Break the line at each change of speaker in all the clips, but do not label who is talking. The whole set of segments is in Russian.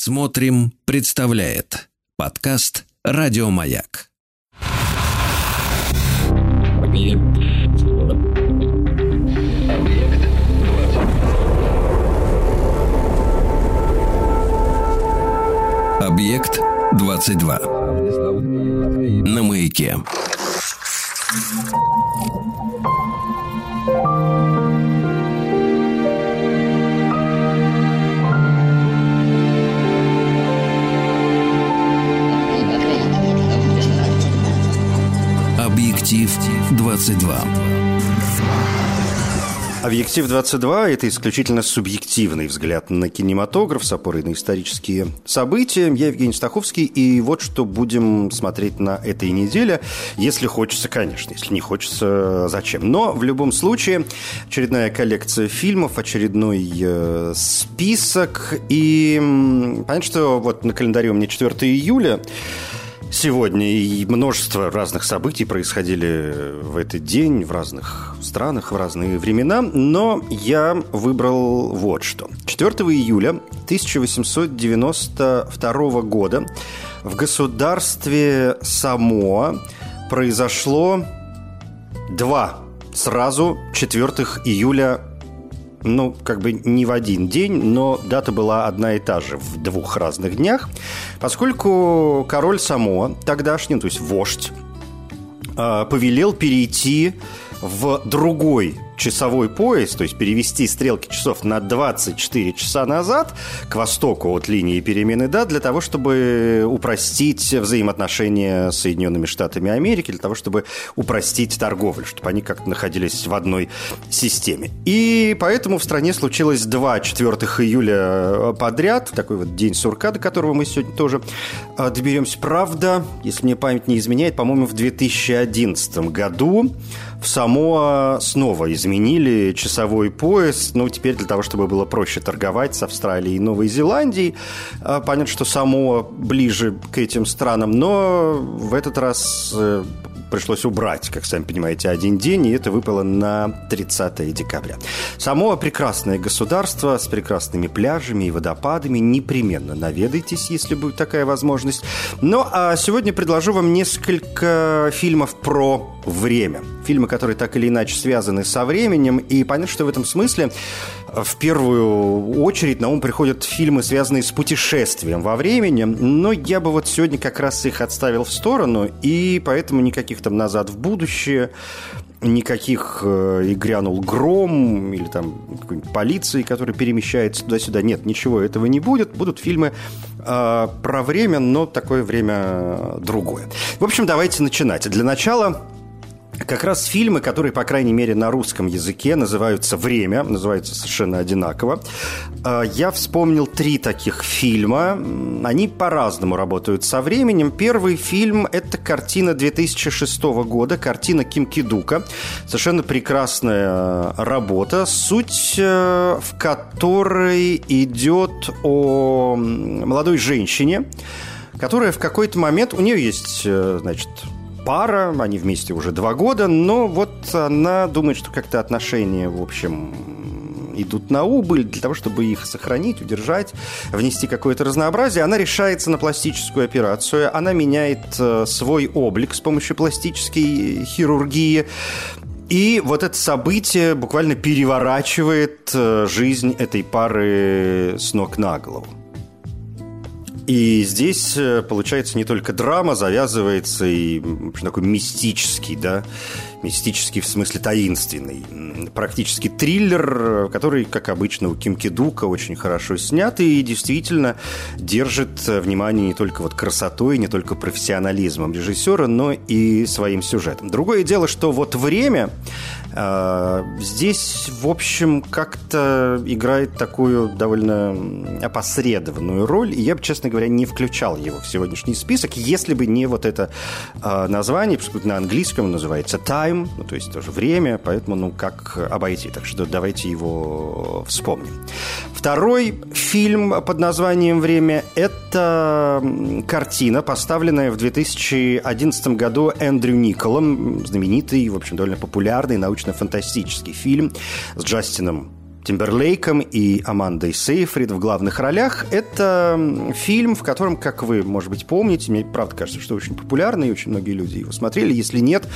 Смотрим, представляет подкаст Радиомаяк. Объект 22. На маяке. Объектив 22.
Объектив 22 – это исключительно субъективный взгляд на кинематограф с опорой на исторические события. Я Евгений Стаховский, и вот что будем смотреть на этой неделе. Если хочется, конечно. Если не хочется, зачем? Но в любом случае, очередная коллекция фильмов, очередной э, список. И понятно, что вот на календаре у меня 4 июля – сегодня. И множество разных событий происходили в этот день в разных странах, в разные времена. Но я выбрал вот что. 4 июля 1892 года в государстве Самоа произошло два сразу 4 июля ну, как бы не в один день, но дата была одна и та же в двух разных днях, поскольку король Самоа, тогдашний, то есть вождь, а, повелел перейти в другой часовой пояс, то есть перевести стрелки часов на 24 часа назад к востоку от линии перемены дат для того, чтобы упростить взаимоотношения с Соединенными Штатами Америки, для того, чтобы упростить торговлю, чтобы они как-то находились в одной системе. И поэтому в стране случилось два 4 июля подряд, такой вот день сурка, до которого мы сегодня тоже а, доберемся. Правда, если мне память не изменяет, по-моему, в 2011 году в Самоа снова изменили часовой пояс, ну, теперь для того, чтобы было проще торговать с Австралией и Новой Зеландией. А, понятно, что Самоа ближе к этим странам, но в этот раз э, пришлось убрать, как сами понимаете, один день, и это выпало на 30 декабря. Само прекрасное государство с прекрасными пляжами и водопадами. Непременно наведайтесь, если будет такая возможность. Ну, а сегодня предложу вам несколько фильмов про время. Фильмы, которые так или иначе связаны со временем. И понятно, что в этом смысле в первую очередь на ум приходят фильмы, связанные с путешествием во времени, но я бы вот сегодня как раз их отставил в сторону, и поэтому никаких там «Назад в будущее», никаких э, и грянул гром или там полиции, которая перемещается туда-сюда. Нет, ничего этого не будет. Будут фильмы э, про время, но такое время другое. В общем, давайте начинать. Для начала как раз фильмы, которые, по крайней мере, на русском языке называются «Время», называются совершенно одинаково. А, я вспомнил три таких фильма. Они по-разному работают со временем. Первый фильм – это картина 2006 года, картина Ким Кидука. Совершенно прекрасная работа, суть э, в которой идет о молодой женщине, которая в какой-то момент... У нее есть, э, значит, пара, они вместе уже два года, но вот она думает, что как-то отношения, в общем, идут на убыль, для того, чтобы их сохранить, удержать, внести какое-то разнообразие, она решается на пластическую операцию, она меняет э, свой облик с помощью пластической хирургии, и вот это событие буквально переворачивает э, жизнь этой пары с ног на голову. И здесь э, получается не только драма, завязывается и такой мистический, да, мистический в смысле таинственный. Практически триллер, который, как обычно, у Ким Кидука очень хорошо снят и действительно держит внимание не только вот красотой, не только профессионализмом режиссера, но и своим сюжетом. Другое дело, что вот время э, здесь, в общем, как-то играет такую довольно опосредованную роль, и я бы, честно говоря, не включал его в сегодняшний список, если бы не вот это э, название, на английском называется time, ну, то есть тоже время, поэтому, ну, как обойти. Так что давайте его вспомним. Второй фильм под названием «Время» – это картина, поставленная в 2011 году Эндрю Николом, знаменитый, в общем, довольно популярный научно-фантастический фильм с Джастином Тимберлейком и Амандой Сейфрид в главных ролях. Это фильм, в котором, как вы, может быть, помните, мне правда кажется, что очень популярный, и очень многие люди его смотрели. Если нет,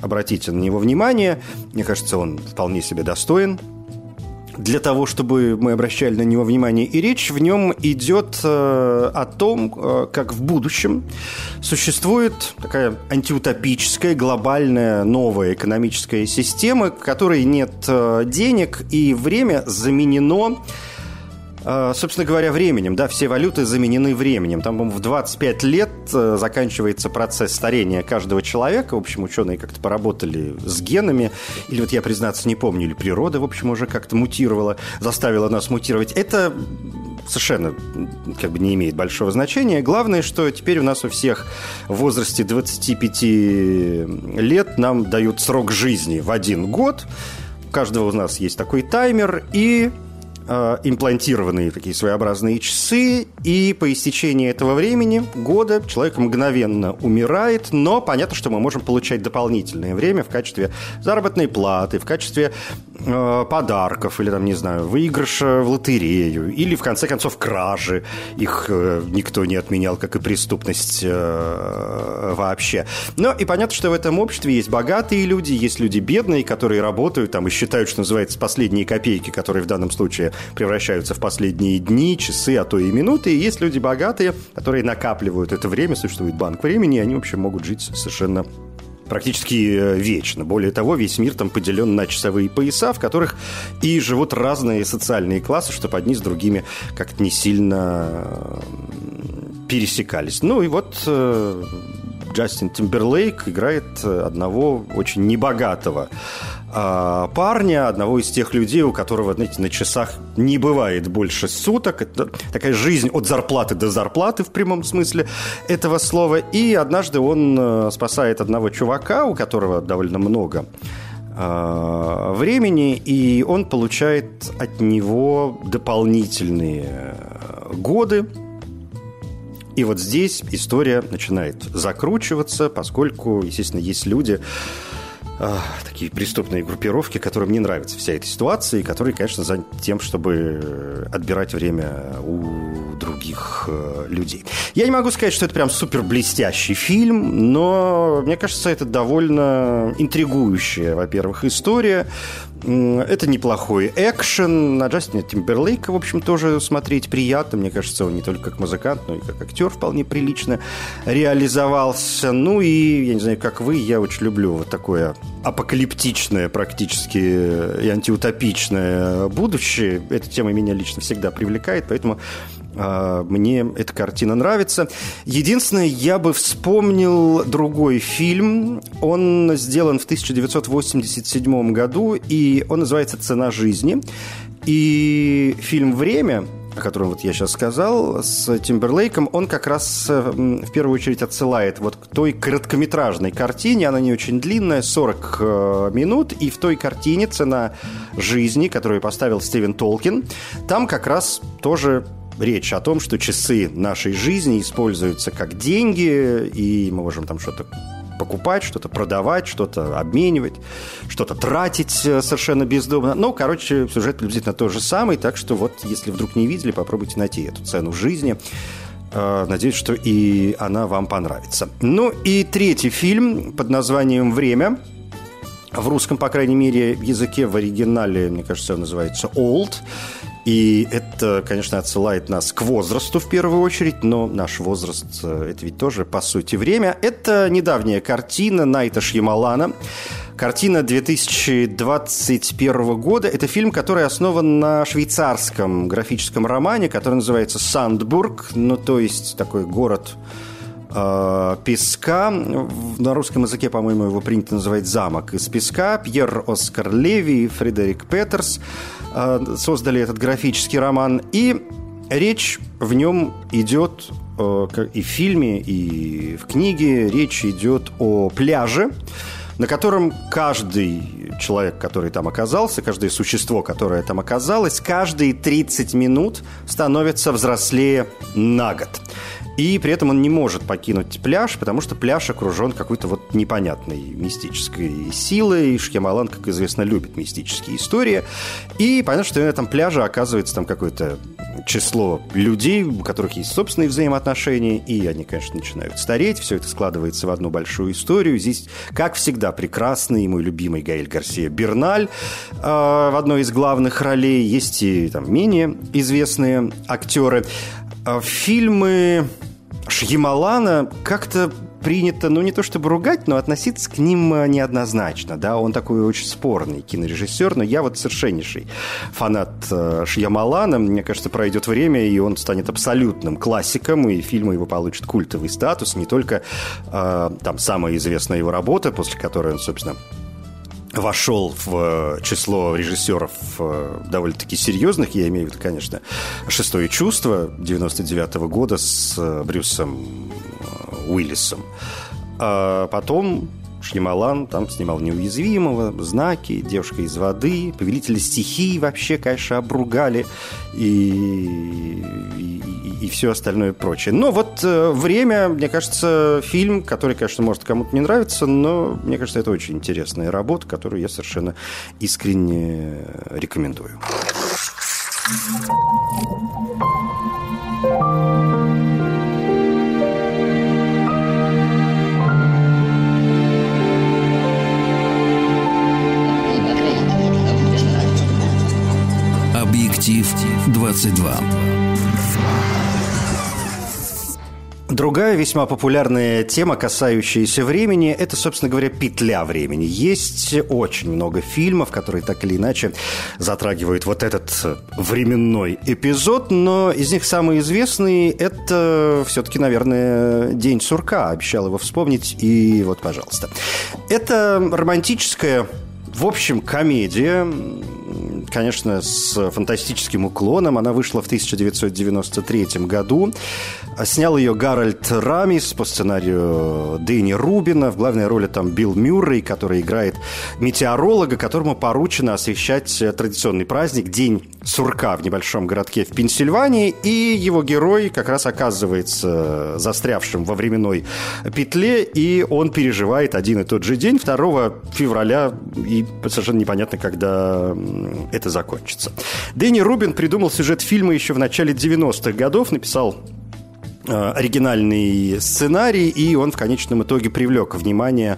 обратите на него внимание. Мне кажется, он вполне себе достоин для того, чтобы мы обращали на него внимание. И речь в нем идет э, о том, э, как в будущем существует такая антиутопическая, глобальная, новая экономическая система, в которой нет э, денег, и время заменено собственно говоря, временем. Да, все валюты заменены временем. Там, в 25 лет э, заканчивается процесс старения каждого человека. В общем, ученые как-то поработали с генами. Или вот я, признаться, не помню, или природа, в общем, уже как-то мутировала, заставила нас мутировать. Это совершенно как бы не имеет большого значения. Главное, что теперь у нас у всех в возрасте 25 лет нам дают срок жизни в один год. У каждого у нас есть такой таймер, и имплантированные такие своеобразные часы, и по истечении этого времени, года, человек мгновенно умирает, но понятно, что мы можем получать дополнительное время в качестве заработной платы, в качестве э, подарков или, там, не знаю, выигрыша в лотерею, или, в конце концов, кражи. Их э, никто не отменял, как и преступность э, вообще. Но и понятно, что в этом обществе есть богатые люди, есть люди бедные, которые работают там и считают, что называется, последние копейки, которые в данном случае превращаются в последние дни, часы, а то и минуты. И есть люди богатые, которые накапливают это время, существует банк времени, и они, в общем, могут жить совершенно практически э, вечно. Более того, весь мир там поделен на часовые пояса, в которых и живут разные социальные классы, чтобы одни с другими как-то не сильно пересекались. Ну и вот э, Джастин Тимберлейк играет одного очень небогатого а, парня, одного из тех людей, у которого, знаете, на часах не бывает больше суток. Это такая жизнь от зарплаты до зарплаты в прямом смысле этого слова. И однажды он э, спасает одного чувака, у которого довольно много а, времени, и он получает от него дополнительные годы. И вот здесь история начинает закручиваться, поскольку, естественно, есть люди, э, такие преступные группировки, которым не нравится вся эта ситуация, и которые, конечно, заняты тем, чтобы отбирать время у других э, людей. Я не могу сказать, что это прям супер блестящий фильм, но мне кажется, это довольно интригующая, во-первых, история. Это неплохой экшен. На Джастина Тимберлейка, в общем, тоже смотреть приятно. Мне кажется, он не только как музыкант, но и как актер вполне прилично реализовался. Ну и, я не знаю, как вы, я очень люблю вот такое апокалиптичное практически и антиутопичное будущее. Эта тема меня лично всегда привлекает, поэтому мне эта картина нравится. Единственное, я бы вспомнил другой фильм. Он сделан в 1987 году, и он называется «Цена жизни». И фильм «Время» о котором вот я сейчас сказал, с Тимберлейком, он как раз в первую очередь отсылает вот к той короткометражной картине, она не очень длинная, 40 э, минут, и в той картине «Цена жизни», которую поставил Стивен Толкин, там как раз тоже речь о том, что часы нашей жизни используются как деньги, и мы можем там что-то покупать, что-то продавать, что-то обменивать, что-то тратить э, совершенно бездумно. Ну, короче, сюжет приблизительно тот же самый, так что вот, если вдруг не видели, попробуйте найти эту цену жизни. Э, надеюсь, что и она вам понравится. Ну и третий фильм под названием «Время». В русском, по крайней мере, языке в оригинале, мне кажется, он называется «Old». И это, конечно, отсылает нас к возрасту в первую очередь, но наш возраст э, – это ведь тоже, по сути, время. Это недавняя картина Найта Шьямалана. Картина 2021 года. Это фильм, который основан на швейцарском графическом романе, который называется «Сандбург», ну, то есть такой город э, песка. На русском языке, по-моему, его принято называть «Замок из песка». Пьер Оскар Леви и Фредерик Петерс – Э, создали этот графический роман. И речь в нем идет э, и в фильме, и в книге речь идет о пляже, на котором каждый человек, который там оказался, каждое существо, которое там оказалось, каждые 30 минут становится взрослее на год. И при этом он не может покинуть пляж, потому что пляж окружен какой-то вот непонятной мистической силой. Шьямалан, как известно, любит мистические истории. И понятно, что на этом пляже оказывается там какое-то число людей, у которых есть собственные взаимоотношения, и они, конечно, начинают стареть. Все это складывается в одну большую историю. Здесь, как всегда, прекрасный мой любимый Гаэль Гарсия Берналь э, в одной из главных ролей. Есть и там менее известные актеры. А фильмы Шьямалана как-то принято, ну, не то чтобы ругать, но относиться к ним э, неоднозначно, да, он такой очень спорный кинорежиссер, но я вот совершеннейший фанат э, Шьямалана, мне кажется, пройдет время, и он станет абсолютным классиком, и фильмы его получат культовый статус, не только э, там самая известная его работа, после которой он, собственно, вошел в э, число режиссеров э, довольно-таки серьезных. Я имею в виду, конечно, «Шестое чувство» 99 -го года с э, Брюсом Уиллисом. А потом Шьямалан там снимал «Неуязвимого», «Знаки», «Девушка из воды», «Повелители стихий» вообще, конечно, обругали и, и, и все остальное прочее. Но вот э, «Время», мне кажется, фильм, который, конечно, может кому-то не нравиться, но мне кажется, это очень интересная работа, которую я совершенно искренне рекомендую.
Объектив 22.
Другая весьма популярная тема, касающаяся времени, это, собственно говоря, петля времени. Есть очень много фильмов, которые так или иначе затрагивают вот этот временной эпизод, но из них самый известный – это все-таки, наверное, «День сурка». Обещал его вспомнить, и вот, пожалуйста. Это романтическая в общем, комедия, конечно, с фантастическим уклоном. Она вышла в 1993 году. Снял ее Гарольд Рамис по сценарию Дэнни Рубина. В главной роли там Билл Мюррей, который играет метеоролога, которому поручено освещать традиционный праздник День сурка в небольшом городке в Пенсильвании. И его герой как раз оказывается застрявшим во временной петле, и он переживает один и тот же день, 2 февраля, и совершенно непонятно, когда это закончится. Дэнни Рубин придумал сюжет фильма еще в начале 90-х годов, написал Э, оригинальный сценарий, и он в конечном итоге привлек внимание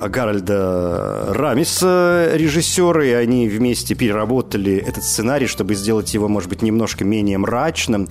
Гарольда Рамиса, режиссера, и они вместе переработали этот сценарий, чтобы сделать его, может быть, немножко менее мрачным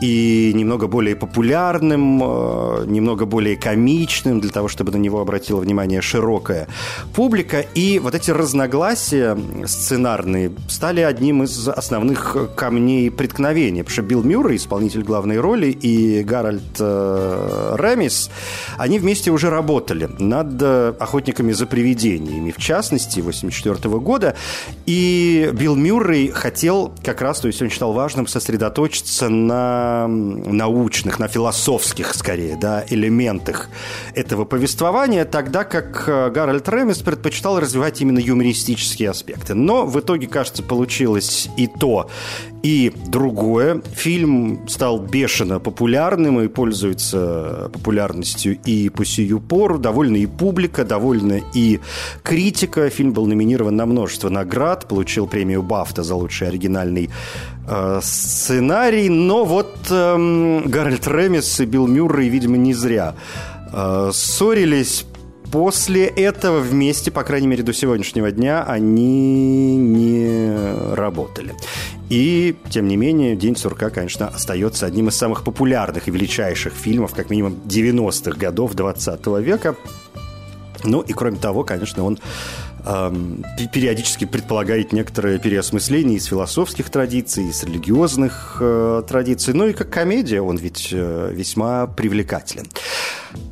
и немного более популярным, э, немного более комичным, для того, чтобы на него обратила внимание широкая публика. И вот эти разногласия сценарные стали одним из основных камней преткновения, потому что Билл Мюррей, исполнитель главной роли, и Гарольд э, Ремис, они вместе уже работали над э, «Охотниками за привидениями», в частности, 1984 года. И Билл Мюррей хотел как раз, то есть он считал важным сосредоточиться на научных, на философских, скорее, да, элементах этого повествования, тогда как э, Гарольд Ремис предпочитал развивать именно юмористические аспекты. Но в итоге, кажется, получилось и то, и другое. Фильм стал бешено популярным и пользуется популярностью и по сию пору. Довольна и публика, довольна и критика. Фильм был номинирован на множество наград, получил премию Бафта за лучший оригинальный сценарий. Но вот э, Гарольд Ремис и Билл Мюррей, видимо, не зря э, ссорились После этого вместе, по крайней мере, до сегодняшнего дня они не работали. И, тем не менее, «День сурка», конечно, остается одним из самых популярных и величайших фильмов, как минимум, 90-х годов 20 века. Ну и, кроме того, конечно, он периодически предполагает некоторое переосмысление из философских традиций, из религиозных э, традиций. Ну и как комедия он ведь э, весьма привлекателен.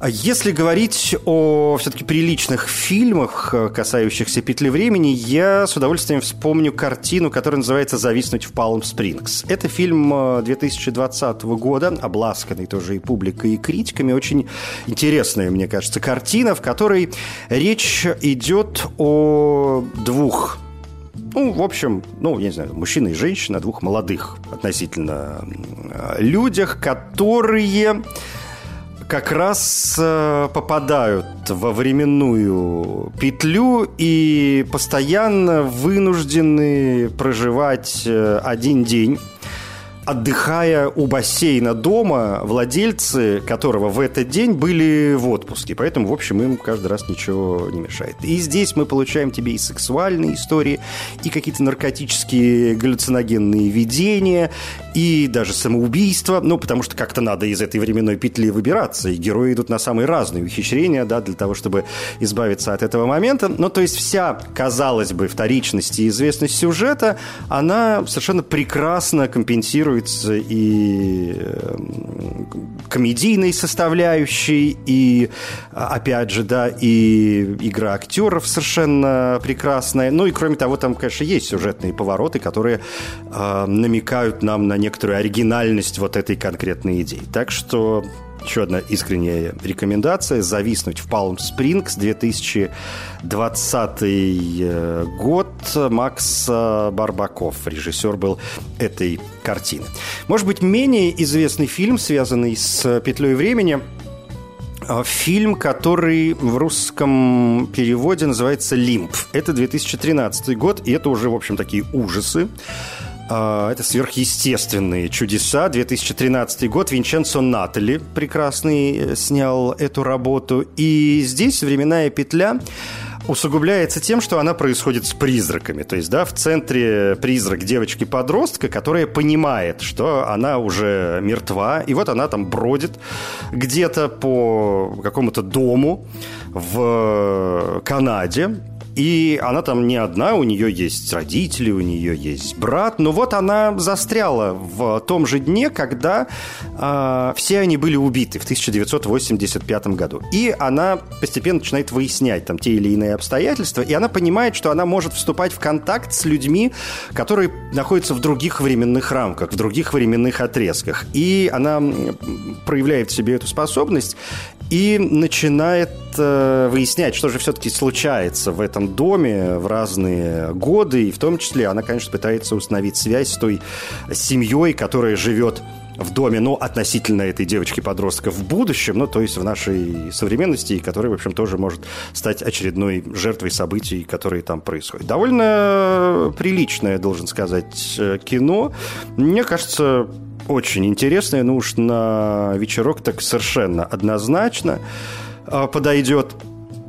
А если говорить о все-таки приличных фильмах, э, касающихся петли времени, я с удовольствием вспомню картину, которая называется «Зависнуть в Палм Спрингс». Это фильм 2020 года, обласканный тоже и публикой, и критиками. Очень интересная, мне кажется, картина, в которой речь идет о двух ну, в общем, ну, я не знаю, мужчина и женщина, двух молодых относительно людях, которые как раз э, попадают во временную петлю и постоянно вынуждены проживать э, один день отдыхая у бассейна дома, владельцы которого в этот день были в отпуске. Поэтому, в общем, им каждый раз ничего не мешает. И здесь мы получаем тебе и сексуальные истории, и какие-то наркотические галлюциногенные видения, и даже самоубийство. Ну, потому что как-то надо из этой временной петли выбираться. И герои идут на самые разные ухищрения, да, для того, чтобы избавиться от этого момента. Ну, то есть вся, казалось бы, вторичность и известность сюжета, она совершенно прекрасно компенсирует интегрируется и эм, комедийной составляющей, и, опять же, да, и игра актеров совершенно прекрасная. Ну и, кроме того, там, конечно, есть сюжетные повороты, которые э, намекают нам на некоторую оригинальность вот этой конкретной идеи. Так что еще одна искренняя рекомендация – зависнуть в Палм Спрингс, 2020 э, год. Макс Барбаков, режиссер был этой картины. Может быть, менее известный фильм, связанный с петлей времени – Фильм, который в русском переводе называется «Лимп». Это 2013 год, и это уже, в общем, такие ужасы. А, это сверхъестественные чудеса. 2013 год. Винченцо Натали прекрасный э, снял эту работу. И здесь временная петля усугубляется тем, что она происходит с призраками. То есть, да, в центре призрак девочки-подростка, которая понимает, что она уже мертва, и вот она там бродит где-то по какому-то дому в Канаде, и она там не одна, у нее есть родители, у нее есть брат. Но вот она застряла в том же дне, когда э, все они были убиты в 1985 году. И она постепенно начинает выяснять там те или иные обстоятельства, и она понимает, что она может вступать в контакт с людьми, которые находятся в других временных рамках, в других временных отрезках. И она проявляет в себе эту способность и начинает э, выяснять, что же все-таки случается в этом доме в разные годы, и в том числе она, конечно, пытается установить связь с той семьей, которая живет в доме, ну, относительно этой девочки-подростка в будущем, ну, то есть в нашей современности, которая, в общем, тоже может стать очередной жертвой событий, которые там происходят. Довольно приличное, должен сказать, э, кино. Мне кажется, очень интересное, ну уж на вечерок так совершенно однозначно а, подойдет.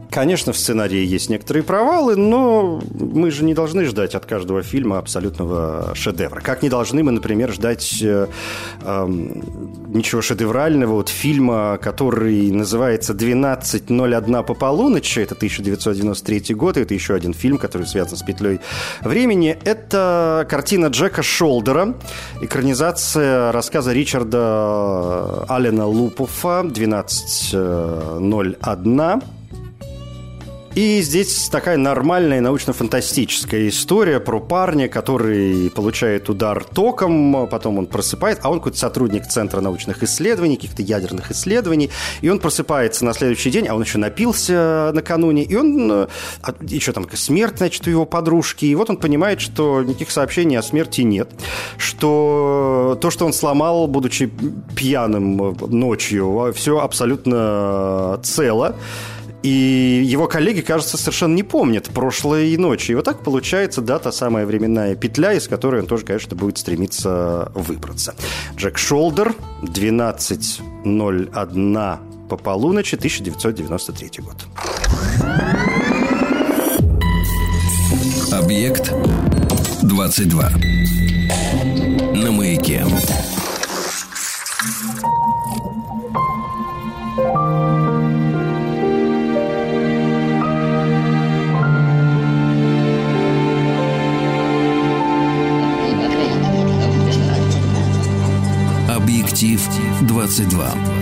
Конечно, в сценарии есть некоторые провалы, но мы же не должны ждать от каждого фильма абсолютного шедевра. Как не должны мы, например, ждать э, э, ничего шедеврального от фильма, который называется «12.01 по полуночи». Это 1993 год, и это еще один фильм, который связан с петлей времени. Это картина Джека Шолдера, экранизация рассказа Ричарда Аллена Лупуфа «12.01». И здесь такая нормальная научно-фантастическая история про парня, который получает удар током, потом он просыпает, а он какой-то сотрудник Центра научных исследований, каких-то ядерных исследований, и он просыпается на следующий день, а он еще напился накануне, и он, э, еще там смерть, значит, у его подружки, и вот он понимает, что никаких сообщений о смерти нет, что то, что он сломал, будучи пьяным ночью, все абсолютно цело, и его коллеги, кажется, совершенно не помнят прошлой ночи. И вот так получается, да, та самая временная петля, из которой он тоже, конечно, будет стремиться выбраться. Джек Шолдер, 12.01 по полуночи, 1993 год.
Объект 22. На маяке. 22.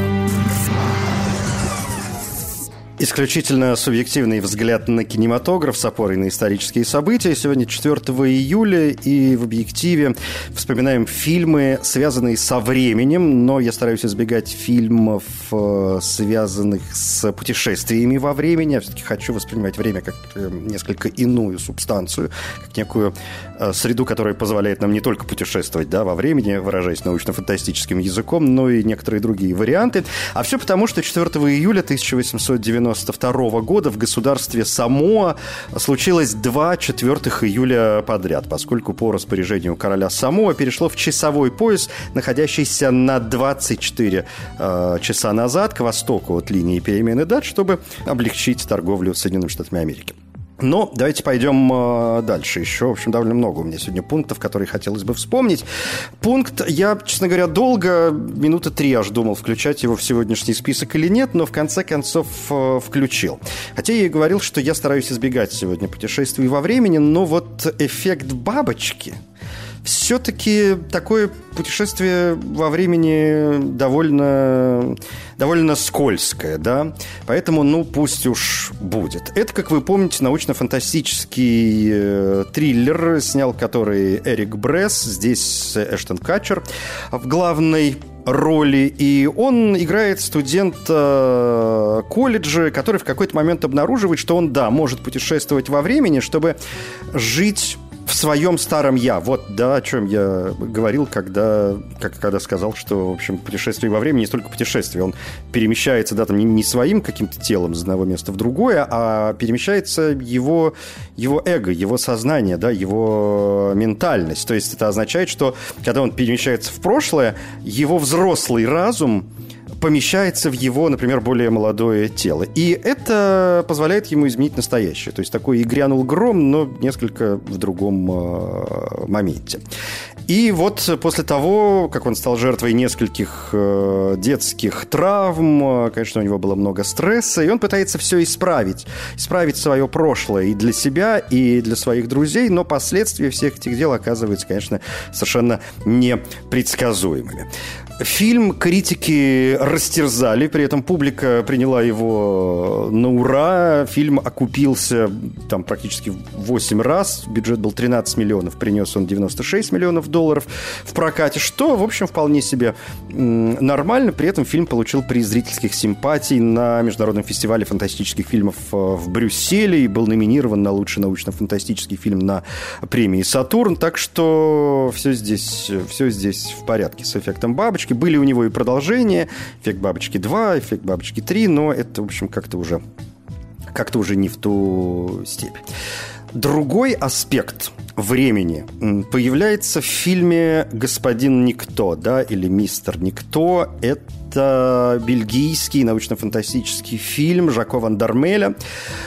Исключительно субъективный взгляд на кинематограф с опорой на исторические события. Сегодня 4 июля, и в объективе вспоминаем фильмы, связанные со временем, но я стараюсь избегать фильмов, э, связанных с путешествиями во времени. Я все-таки хочу воспринимать время как э, несколько иную субстанцию, как некую э, среду, которая позволяет нам не только путешествовать да, во времени, выражаясь научно-фантастическим языком, но и некоторые другие варианты. А все потому, что 4 июля 1890 1992 года в государстве Самоа случилось 2 4 июля подряд, поскольку по распоряжению короля Самоа перешло в часовой пояс, находящийся на 24 э, часа назад к востоку от линии перемены дат, чтобы облегчить торговлю Соединенными Штатами Америки. Но давайте пойдем э, дальше. Еще, в общем, довольно много у меня сегодня пунктов, которые хотелось бы вспомнить. Пункт, я, честно говоря, долго, минуты три аж думал, включать его в сегодняшний список или нет, но в конце концов э, включил. Хотя я и говорил, что я стараюсь избегать сегодня путешествий во времени, но вот эффект бабочки – все-таки такое путешествие во времени довольно, довольно скользкое, да, поэтому, ну, пусть уж будет. Это, как вы помните, научно-фантастический э, триллер, снял который Эрик Бресс, здесь Эштон Катчер в главной роли, и он играет студента колледжа, который в какой-то момент обнаруживает, что он, да, может путешествовать во времени, чтобы жить в своем старом я. Вот, да, о чем я говорил, когда, как, когда сказал, что, в общем, путешествие во времени не столько путешествие. Он перемещается, да, там не, не своим каким-то телом из одного места в другое, а перемещается его, его эго, его сознание, да, его ментальность. То есть это означает, что когда он перемещается в прошлое, его взрослый разум помещается в его, например, более молодое тело. И это позволяет ему изменить настоящее. То есть такой и грянул гром, но несколько в другом э, моменте. И вот после того, как он стал жертвой нескольких э, детских травм, конечно, у него было много стресса, и он пытается все исправить. Исправить свое прошлое и для себя, и для своих друзей, но последствия всех этих дел оказываются, конечно, совершенно непредсказуемыми. Фильм критики растерзали, при этом публика приняла его на ура. Фильм окупился там практически 8 раз. Бюджет был 13 миллионов, принес он 96 миллионов долларов в прокате, что, в общем, вполне себе нормально. При этом фильм получил приз зрительских симпатий на Международном фестивале фантастических фильмов э, в Брюсселе и был номинирован на лучший научно-фантастический фильм на премии «Сатурн». Так что все здесь, все здесь в порядке с эффектом бабочки бабочки. Были у него и продолжения. Эффект бабочки 2, эффект бабочки 3, но это, в общем, как-то уже, как-то уже не в ту степь. Другой аспект времени появляется в фильме «Господин Никто», да, или «Мистер Никто». Это бельгийский научно-фантастический фильм Жако Ван Дармеля.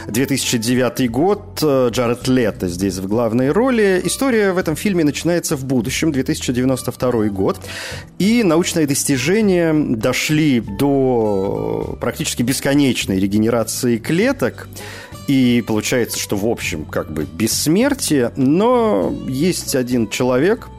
2009 год. Джаред Лето здесь в главной роли. История в этом фильме начинается в будущем, 2092 год. И научные достижения дошли до практически бесконечной регенерации клеток. И получается, что в общем как бы бессмертие, но есть один человек –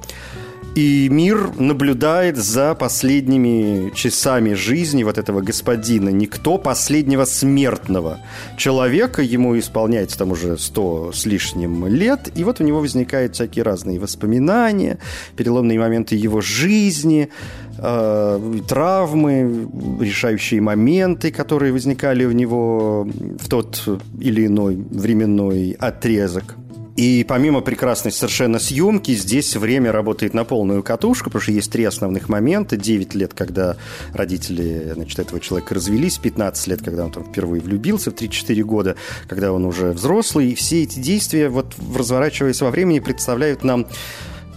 и мир наблюдает за последними часами жизни вот этого господина. Никто последнего смертного человека. Ему исполняется там уже сто с лишним лет. И вот у него возникают всякие разные воспоминания, переломные моменты его жизни, э, травмы, решающие моменты, которые возникали у него в тот или иной временной отрезок. И помимо прекрасной совершенно съемки, здесь время работает на полную катушку, потому что есть три основных момента. 9 лет, когда родители значит, этого человека развелись, 15 лет, когда он там впервые влюбился, в 3-4 года, когда он уже взрослый. И все эти действия, вот разворачиваясь во времени, представляют нам,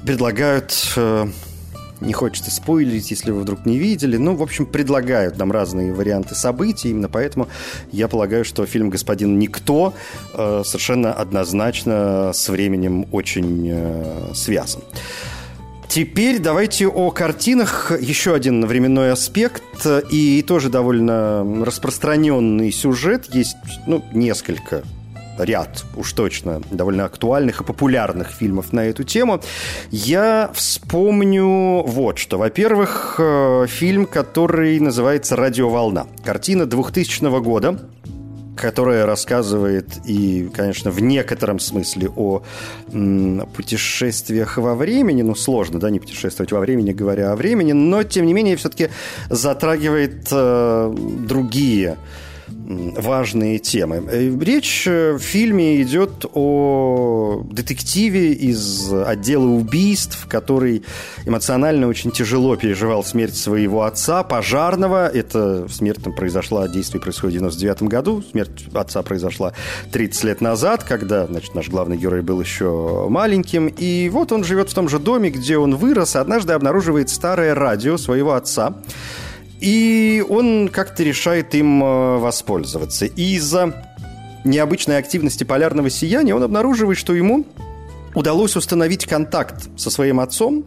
предлагают э, не хочется спойлерить, если вы вдруг не видели. Ну, в общем, предлагают нам разные варианты событий. Именно поэтому я полагаю, что фильм «Господин Никто» э, совершенно однозначно с временем очень э, связан. Теперь давайте о картинах. Еще один временной аспект и тоже довольно распространенный сюжет. Есть ну, несколько ряд, уж точно, довольно актуальных и популярных фильмов на эту тему, я вспомню вот что. Во-первых, э, фильм, который называется «Радиоволна». Картина 2000 года, которая рассказывает и, конечно, в некотором смысле о путешествиях во времени. Ну, сложно, да, не путешествовать во времени, говоря о времени, но, тем не менее, все-таки затрагивает э, другие важные темы. Э, речь э, в фильме идет о детективе из отдела убийств, который эмоционально очень тяжело переживал смерть своего отца, пожарного. Это смерть там произошла, действие происходит в 99 году. Смерть отца произошла 30 лет назад, когда значит, наш главный герой был еще маленьким. И вот он живет в том же доме, где он вырос, однажды обнаруживает старое радио своего отца, и он как-то решает им э, воспользоваться. И из-за необычной активности полярного сияния он обнаруживает, что ему удалось установить контакт со своим отцом,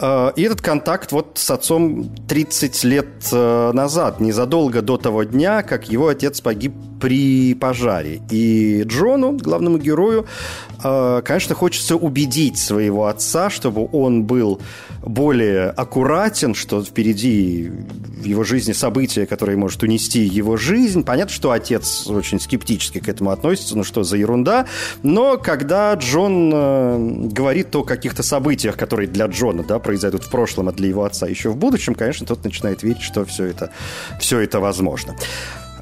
и этот контакт вот с отцом 30 лет э, назад, незадолго до того дня, как его отец погиб при пожаре. И Джону, главному герою, конечно, хочется убедить своего отца, чтобы он был более аккуратен, что впереди в его жизни события, которые может унести его жизнь. Понятно, что отец очень скептически к этому относится, ну что за ерунда. Но когда Джон э, говорит о каких-то событиях, которые для Джона да, произойдут в прошлом, а для его отца еще в будущем, конечно, тот начинает верить, что все это, все это возможно.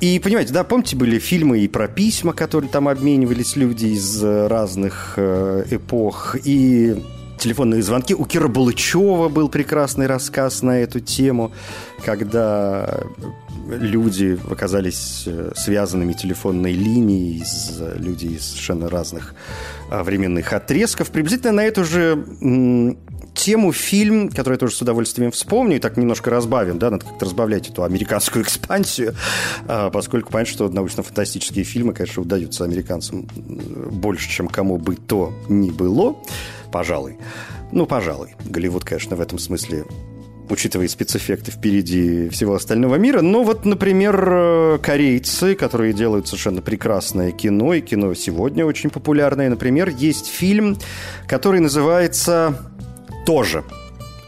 И, понимаете, да, помните, были фильмы и про письма, которые там обменивались люди из разных э, эпох, и телефонные звонки. У Кира Булычева был прекрасный рассказ на эту тему, когда люди оказались э, связанными телефонной линией, из, люди из совершенно разных а, временных отрезков. Приблизительно на эту же тему фильм, который я тоже с удовольствием вспомню, и так немножко разбавим, да, надо как-то разбавлять эту американскую экспансию, а, поскольку понятно, что научно-фантастические фильмы, конечно, удаются американцам больше, чем кому бы то ни было, пожалуй. Ну, пожалуй. Голливуд, конечно, в этом смысле учитывая спецэффекты впереди всего остального мира. Но вот, например, э, корейцы, которые делают совершенно прекрасное кино, и кино сегодня очень популярное, например, есть фильм, который называется тоже.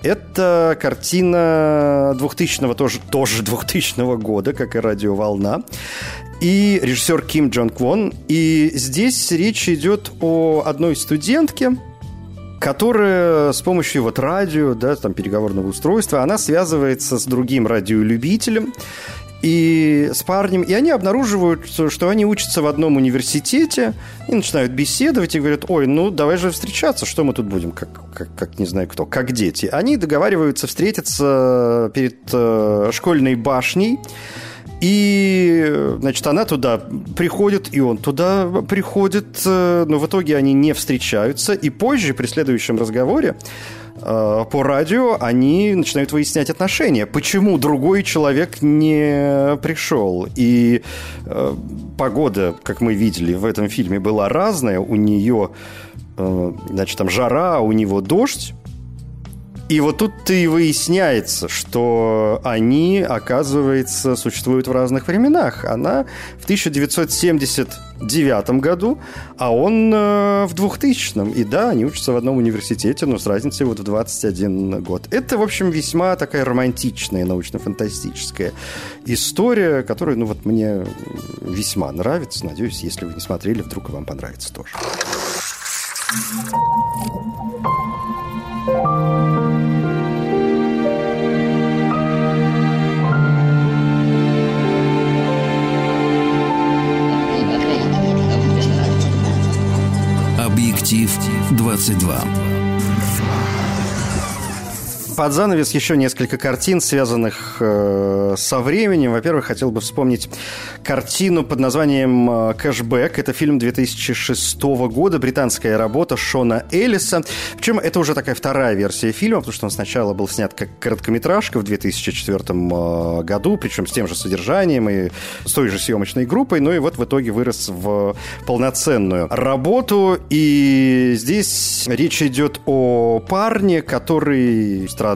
Это картина 2000-го, тоже, тоже 2000 года, как и «Радиоволна». И режиссер Ким Джон Квон. И здесь речь идет о одной студентке, которая с помощью вот радио, да, там переговорного устройства, она связывается с другим радиолюбителем и с парнем, и они обнаруживают, что они учатся в одном университете, и начинают беседовать, и говорят, ой, ну давай же встречаться, что мы тут будем, как, как, как не знаю кто, как дети. Они договариваются встретиться перед э, школьной башней, и, значит, она туда приходит, и он туда приходит, э, но в итоге они не встречаются, и позже, при следующем разговоре, по радио они начинают выяснять отношения. Почему другой человек не пришел? И э, погода, как мы видели в этом фильме, была разная. У нее, э, значит, там жара, а у него дождь. И вот тут-то и выясняется, что они, оказывается, существуют в разных временах. Она в 1979 году, а он э, в 2000. И да, они учатся в одном университете, но с разницей вот в 21 год. Это, в общем, весьма такая романтичная, научно-фантастическая история, которая, ну вот, мне весьма нравится. Надеюсь, если вы не смотрели, вдруг вам понравится тоже.
Объектив 22
под занавес еще несколько картин, связанных э, со временем. Во-первых, хотел бы вспомнить картину под названием э, «Кэшбэк». Это фильм 2006 года, британская работа Шона Эллиса. Причем это уже такая вторая версия фильма, потому что он сначала был снят как короткометражка в 2004 э, году, причем с тем же содержанием и с той же съемочной группой, но и вот в итоге вырос в полноценную работу. И здесь речь идет о парне, который страдает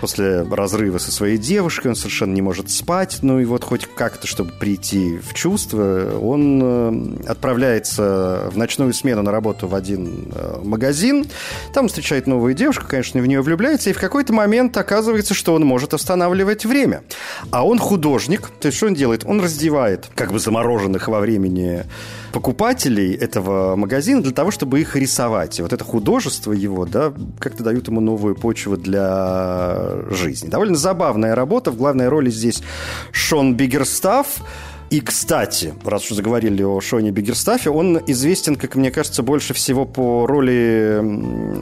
после разрыва со своей девушкой, он совершенно не может спать, ну и вот хоть как-то, чтобы прийти в чувство, он э, отправляется в ночную смену на работу в один э, магазин, там встречает новую девушку, конечно, в нее влюбляется, и в какой-то момент оказывается, что он может останавливать время. А он художник, то есть что он делает? Он раздевает как бы замороженных во времени покупателей этого магазина для того, чтобы их рисовать. И вот это художество его, да, как-то дают ему новую почву для жизни. Довольно забавная работа. В главной роли здесь Шон Биггерстафф. И, кстати, раз уж заговорили о Шоне Биггерстафе, он известен, как мне кажется, больше всего по роли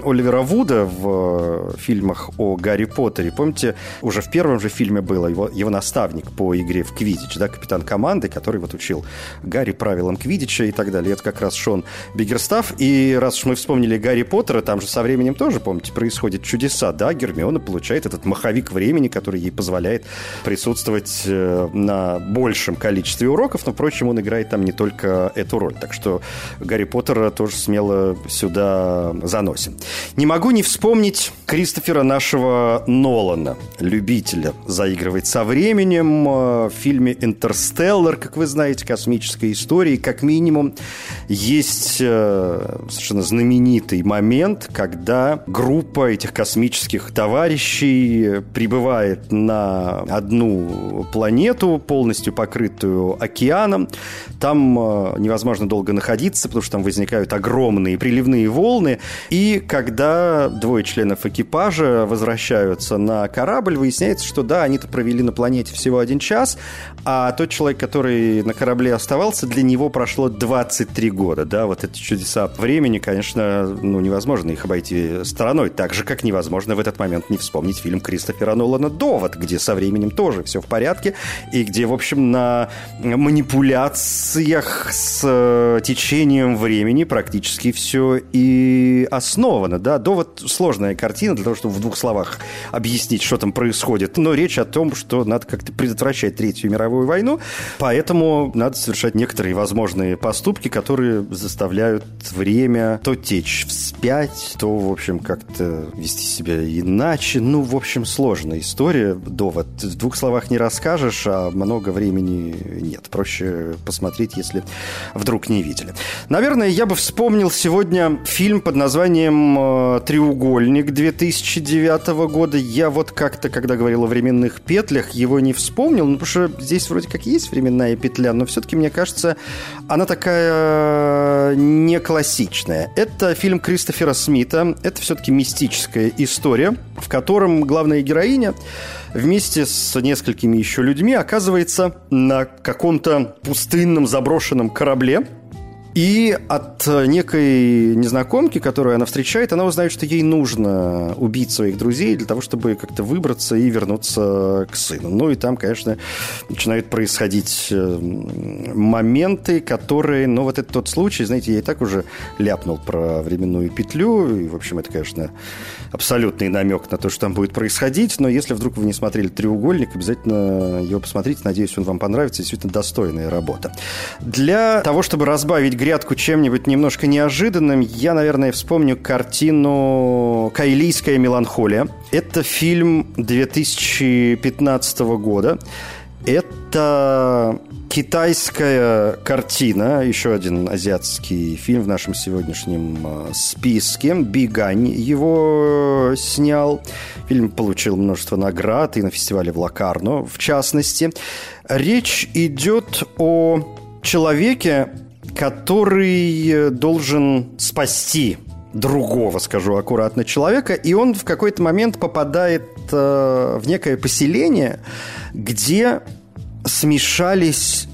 Оливера Вуда в э, фильмах о Гарри Поттере. Помните, уже в первом же фильме было его, его наставник по игре в Квидич, да, капитан команды, который вот учил Гарри правилам Квидича и так далее. Это как раз Шон Биггерстаф. И раз уж мы вспомнили Гарри Поттера, там же со временем тоже, помните, происходят чудеса, да, Гермиона получает этот маховик времени, который ей позволяет присутствовать э, на большем количестве количестве уроков, но, впрочем, он играет там не только эту роль. Так что Гарри Поттера тоже смело сюда заносим. Не могу не вспомнить Кристофера нашего Нолана, любителя заигрывать со временем. В фильме «Интерстеллар», как вы знаете, космической истории, как минимум, есть э, совершенно знаменитый момент, когда группа этих космических товарищей прибывает на одну планету, полностью покрытую океаном. Там э, невозможно долго находиться, потому что там возникают огромные приливные волны. И когда двое членов экипажа возвращаются на корабль, выясняется, что да, они-то провели на планете всего один час, а тот человек, который на корабле оставался, для него прошло 23 года. Да, вот эти чудеса времени, конечно, ну, невозможно их обойти стороной. Так же, как невозможно в этот момент не вспомнить фильм Кристофера Нолана «Довод», где со временем тоже все в порядке, и где, в общем, на манипуляциях с э, течением времени практически все и основано. Да? Довод – сложная картина для того, чтобы в двух словах объяснить, что там происходит. Но речь о том, что надо как-то предотвращать Третью мировую войну, поэтому надо совершать некоторые возможные поступки, которые заставляют время то течь вспять, то, в общем, как-то вести себя иначе. Ну, в общем, сложная история. Довод в двух словах не расскажешь, а много времени нет. Проще посмотреть, если вдруг не видели. Наверное, я бы вспомнил сегодня фильм под названием э, «Треугольник» 2009 года. Я вот как-то, когда говорил о временных петлях, его не вспомнил, ну, потому что здесь вроде как есть временная петля, но все-таки, мне кажется, она такая не классичная. Это фильм Кристофера Смита. Это все-таки мистическая история, в котором главная героиня вместе с несколькими еще людьми оказывается на каком-то пустынном заброшенном корабле, и от некой незнакомки, которую она встречает, она узнает, что ей нужно убить своих друзей для того, чтобы как-то выбраться и вернуться к сыну. Ну и там, конечно, начинают происходить э, моменты, которые... Ну вот это тот случай, знаете, я и так уже ляпнул про временную петлю. И, в общем, это, конечно, абсолютный намек на то, что там будет происходить. Но если вдруг вы не смотрели «Треугольник», обязательно его посмотрите. Надеюсь, он вам понравится. Действительно достойная работа. Для того, чтобы разбавить грядку чем-нибудь немножко неожиданным, я, наверное, вспомню картину «Кайлийская меланхолия». Это фильм 2015 года. Это китайская картина, еще один азиатский фильм в нашем сегодняшнем э, списке. Бигань его снял. Фильм получил множество наград и на фестивале в Лакарно, в частности. Речь идет о человеке, который э, должен спасти другого, скажу аккуратно, человека, и он в какой-то момент попадает э, в некое поселение, где смешались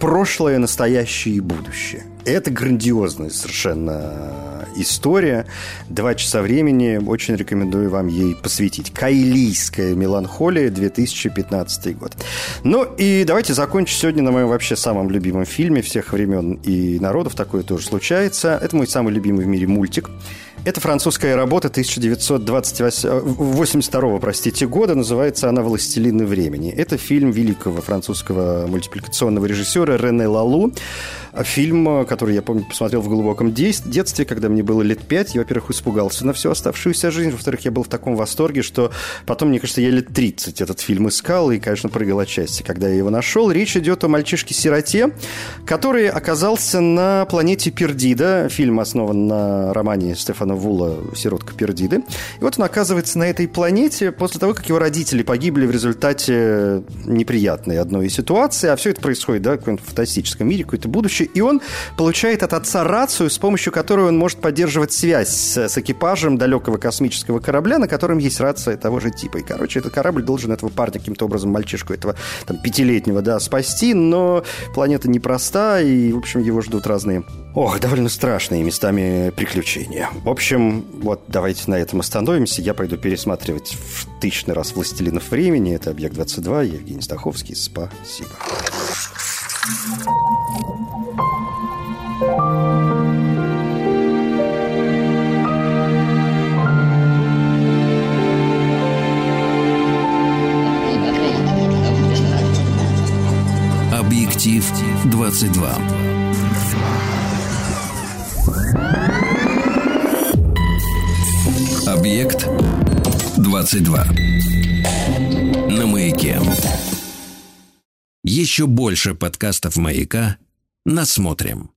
прошлое, настоящее и будущее. Это грандиозная совершенно история. Два часа времени. Очень рекомендую вам ей посвятить. «Кайлийская меланхолия», 2015 год. Ну и давайте закончим сегодня на моем вообще самом любимом фильме всех времен и народов. Такое тоже случается. Это мой самый любимый в мире мультик. Это французская работа 1982 простите, года. Называется она «Властелины времени». Это фильм великого французского мультипликационного режиссера Рене Лалу. Фильм, который я помню, посмотрел в глубоком детстве, когда мне было лет пять. Я, во-первых, испугался на всю оставшуюся жизнь. Во-вторых, я был в таком восторге, что потом, мне кажется, я лет 30 этот фильм искал и, конечно, прыгал от счастья, когда я его нашел. Речь идет о мальчишке-сироте, который оказался на планете Пердида. Фильм основан на романе Стефана Вула «Сиротка Пердиды». И вот он оказывается на этой планете после того, как его родители погибли в результате неприятной одной ситуации. А все это происходит, да, в каком-то фантастическом мире, какое-то будущее. И он получает от отца рацию, с помощью которой он может поддерживать связь с, с экипажем далекого космического корабля, на котором есть рация того же типа. И, короче, этот корабль должен этого парня каким-то образом, мальчишку этого там, пятилетнего, да, спасти, но планета непроста, и, в общем, его ждут разные Ох, довольно страшные местами приключения. В общем, вот давайте на этом остановимся. Я пойду пересматривать в тысячный раз «Властелинов времени». Это «Объект-22», Евгений Стаховский. Спасибо.
Объектив 22. Объект 22. На маяке. Еще больше подкастов маяка. Насмотрим.